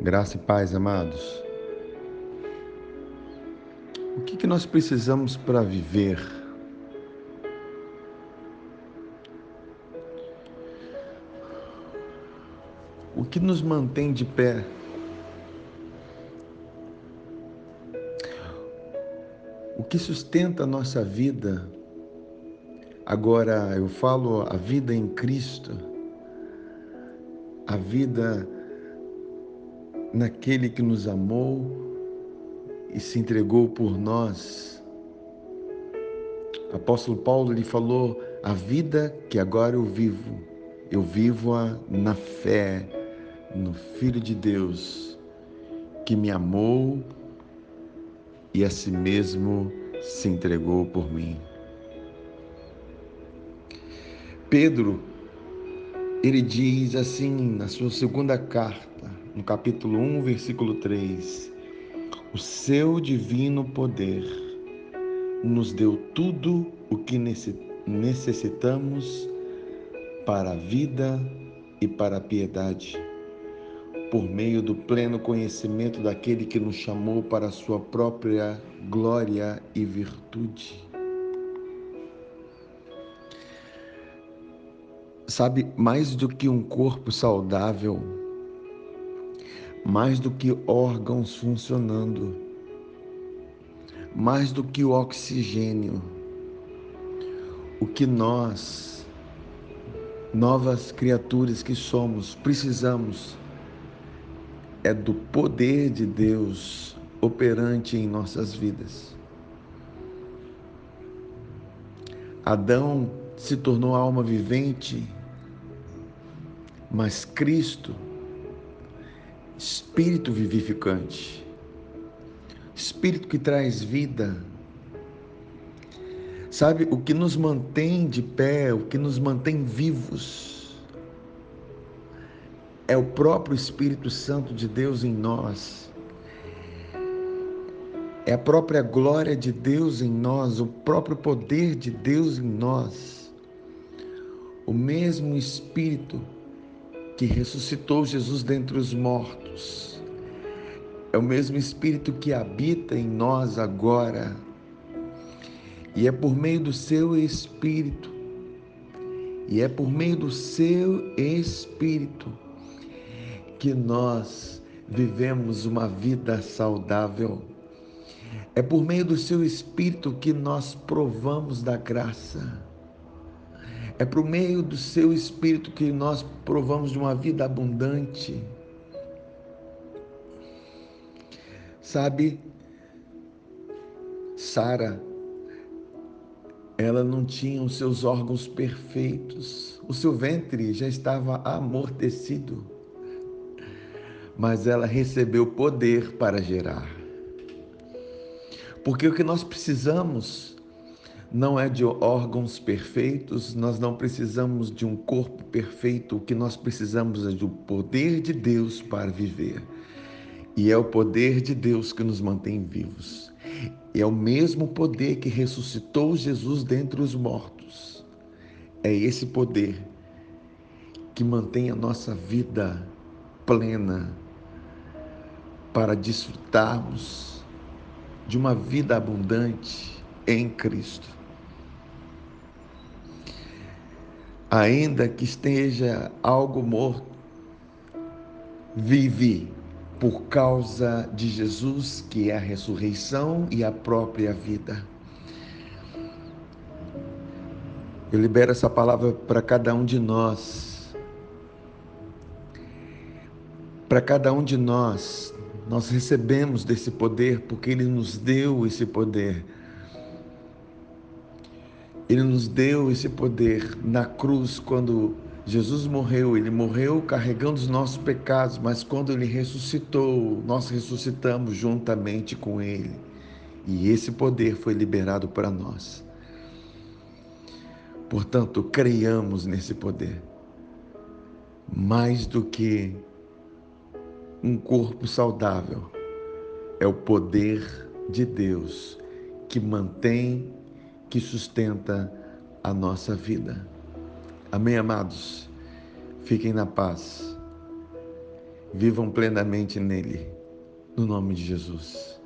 Graça e paz, amados. O que, que nós precisamos para viver? O que nos mantém de pé? O que sustenta a nossa vida? Agora eu falo a vida em Cristo, a vida naquele que nos amou e se entregou por nós. Apóstolo Paulo lhe falou: a vida que agora eu vivo, eu vivo-a na fé no Filho de Deus que me amou e a si mesmo se entregou por mim. Pedro, ele diz assim na sua segunda carta, no capítulo 1, versículo 3: O seu divino poder nos deu tudo o que necessitamos para a vida e para a piedade, por meio do pleno conhecimento daquele que nos chamou para a sua própria glória e virtude. Sabe, mais do que um corpo saudável, mais do que órgãos funcionando, mais do que o oxigênio, o que nós, novas criaturas que somos, precisamos é do poder de Deus operante em nossas vidas. Adão se tornou alma vivente, mas Cristo espírito vivificante, espírito que traz vida. Sabe, o que nos mantém de pé, o que nos mantém vivos, é o próprio Espírito Santo de Deus em nós. É a própria glória de Deus em nós, o próprio poder de Deus em nós. O mesmo Espírito que ressuscitou Jesus dentre os mortos. É o mesmo Espírito que habita em nós agora. E é por meio do seu Espírito, e é por meio do seu Espírito, que nós vivemos uma vida saudável. É por meio do seu Espírito que nós provamos da graça. É por meio do seu espírito que nós provamos de uma vida abundante. Sabe, Sara, ela não tinha os seus órgãos perfeitos, o seu ventre já estava amortecido, mas ela recebeu poder para gerar. Porque o que nós precisamos não é de órgãos perfeitos, nós não precisamos de um corpo perfeito, o que nós precisamos é do poder de Deus para viver. E é o poder de Deus que nos mantém vivos. É o mesmo poder que ressuscitou Jesus dentre os mortos. É esse poder que mantém a nossa vida plena para desfrutarmos de uma vida abundante em Cristo. Ainda que esteja algo morto, vive por causa de Jesus, que é a ressurreição e a própria vida. Eu libero essa palavra para cada um de nós. Para cada um de nós, nós recebemos desse poder porque Ele nos deu esse poder ele nos deu esse poder na cruz quando Jesus morreu. Ele morreu carregando os nossos pecados, mas quando ele ressuscitou, nós ressuscitamos juntamente com ele. E esse poder foi liberado para nós. Portanto, creiamos nesse poder. Mais do que um corpo saudável, é o poder de Deus que mantém que sustenta a nossa vida. Amém, amados? Fiquem na paz. vivam plenamente nele, no nome de Jesus.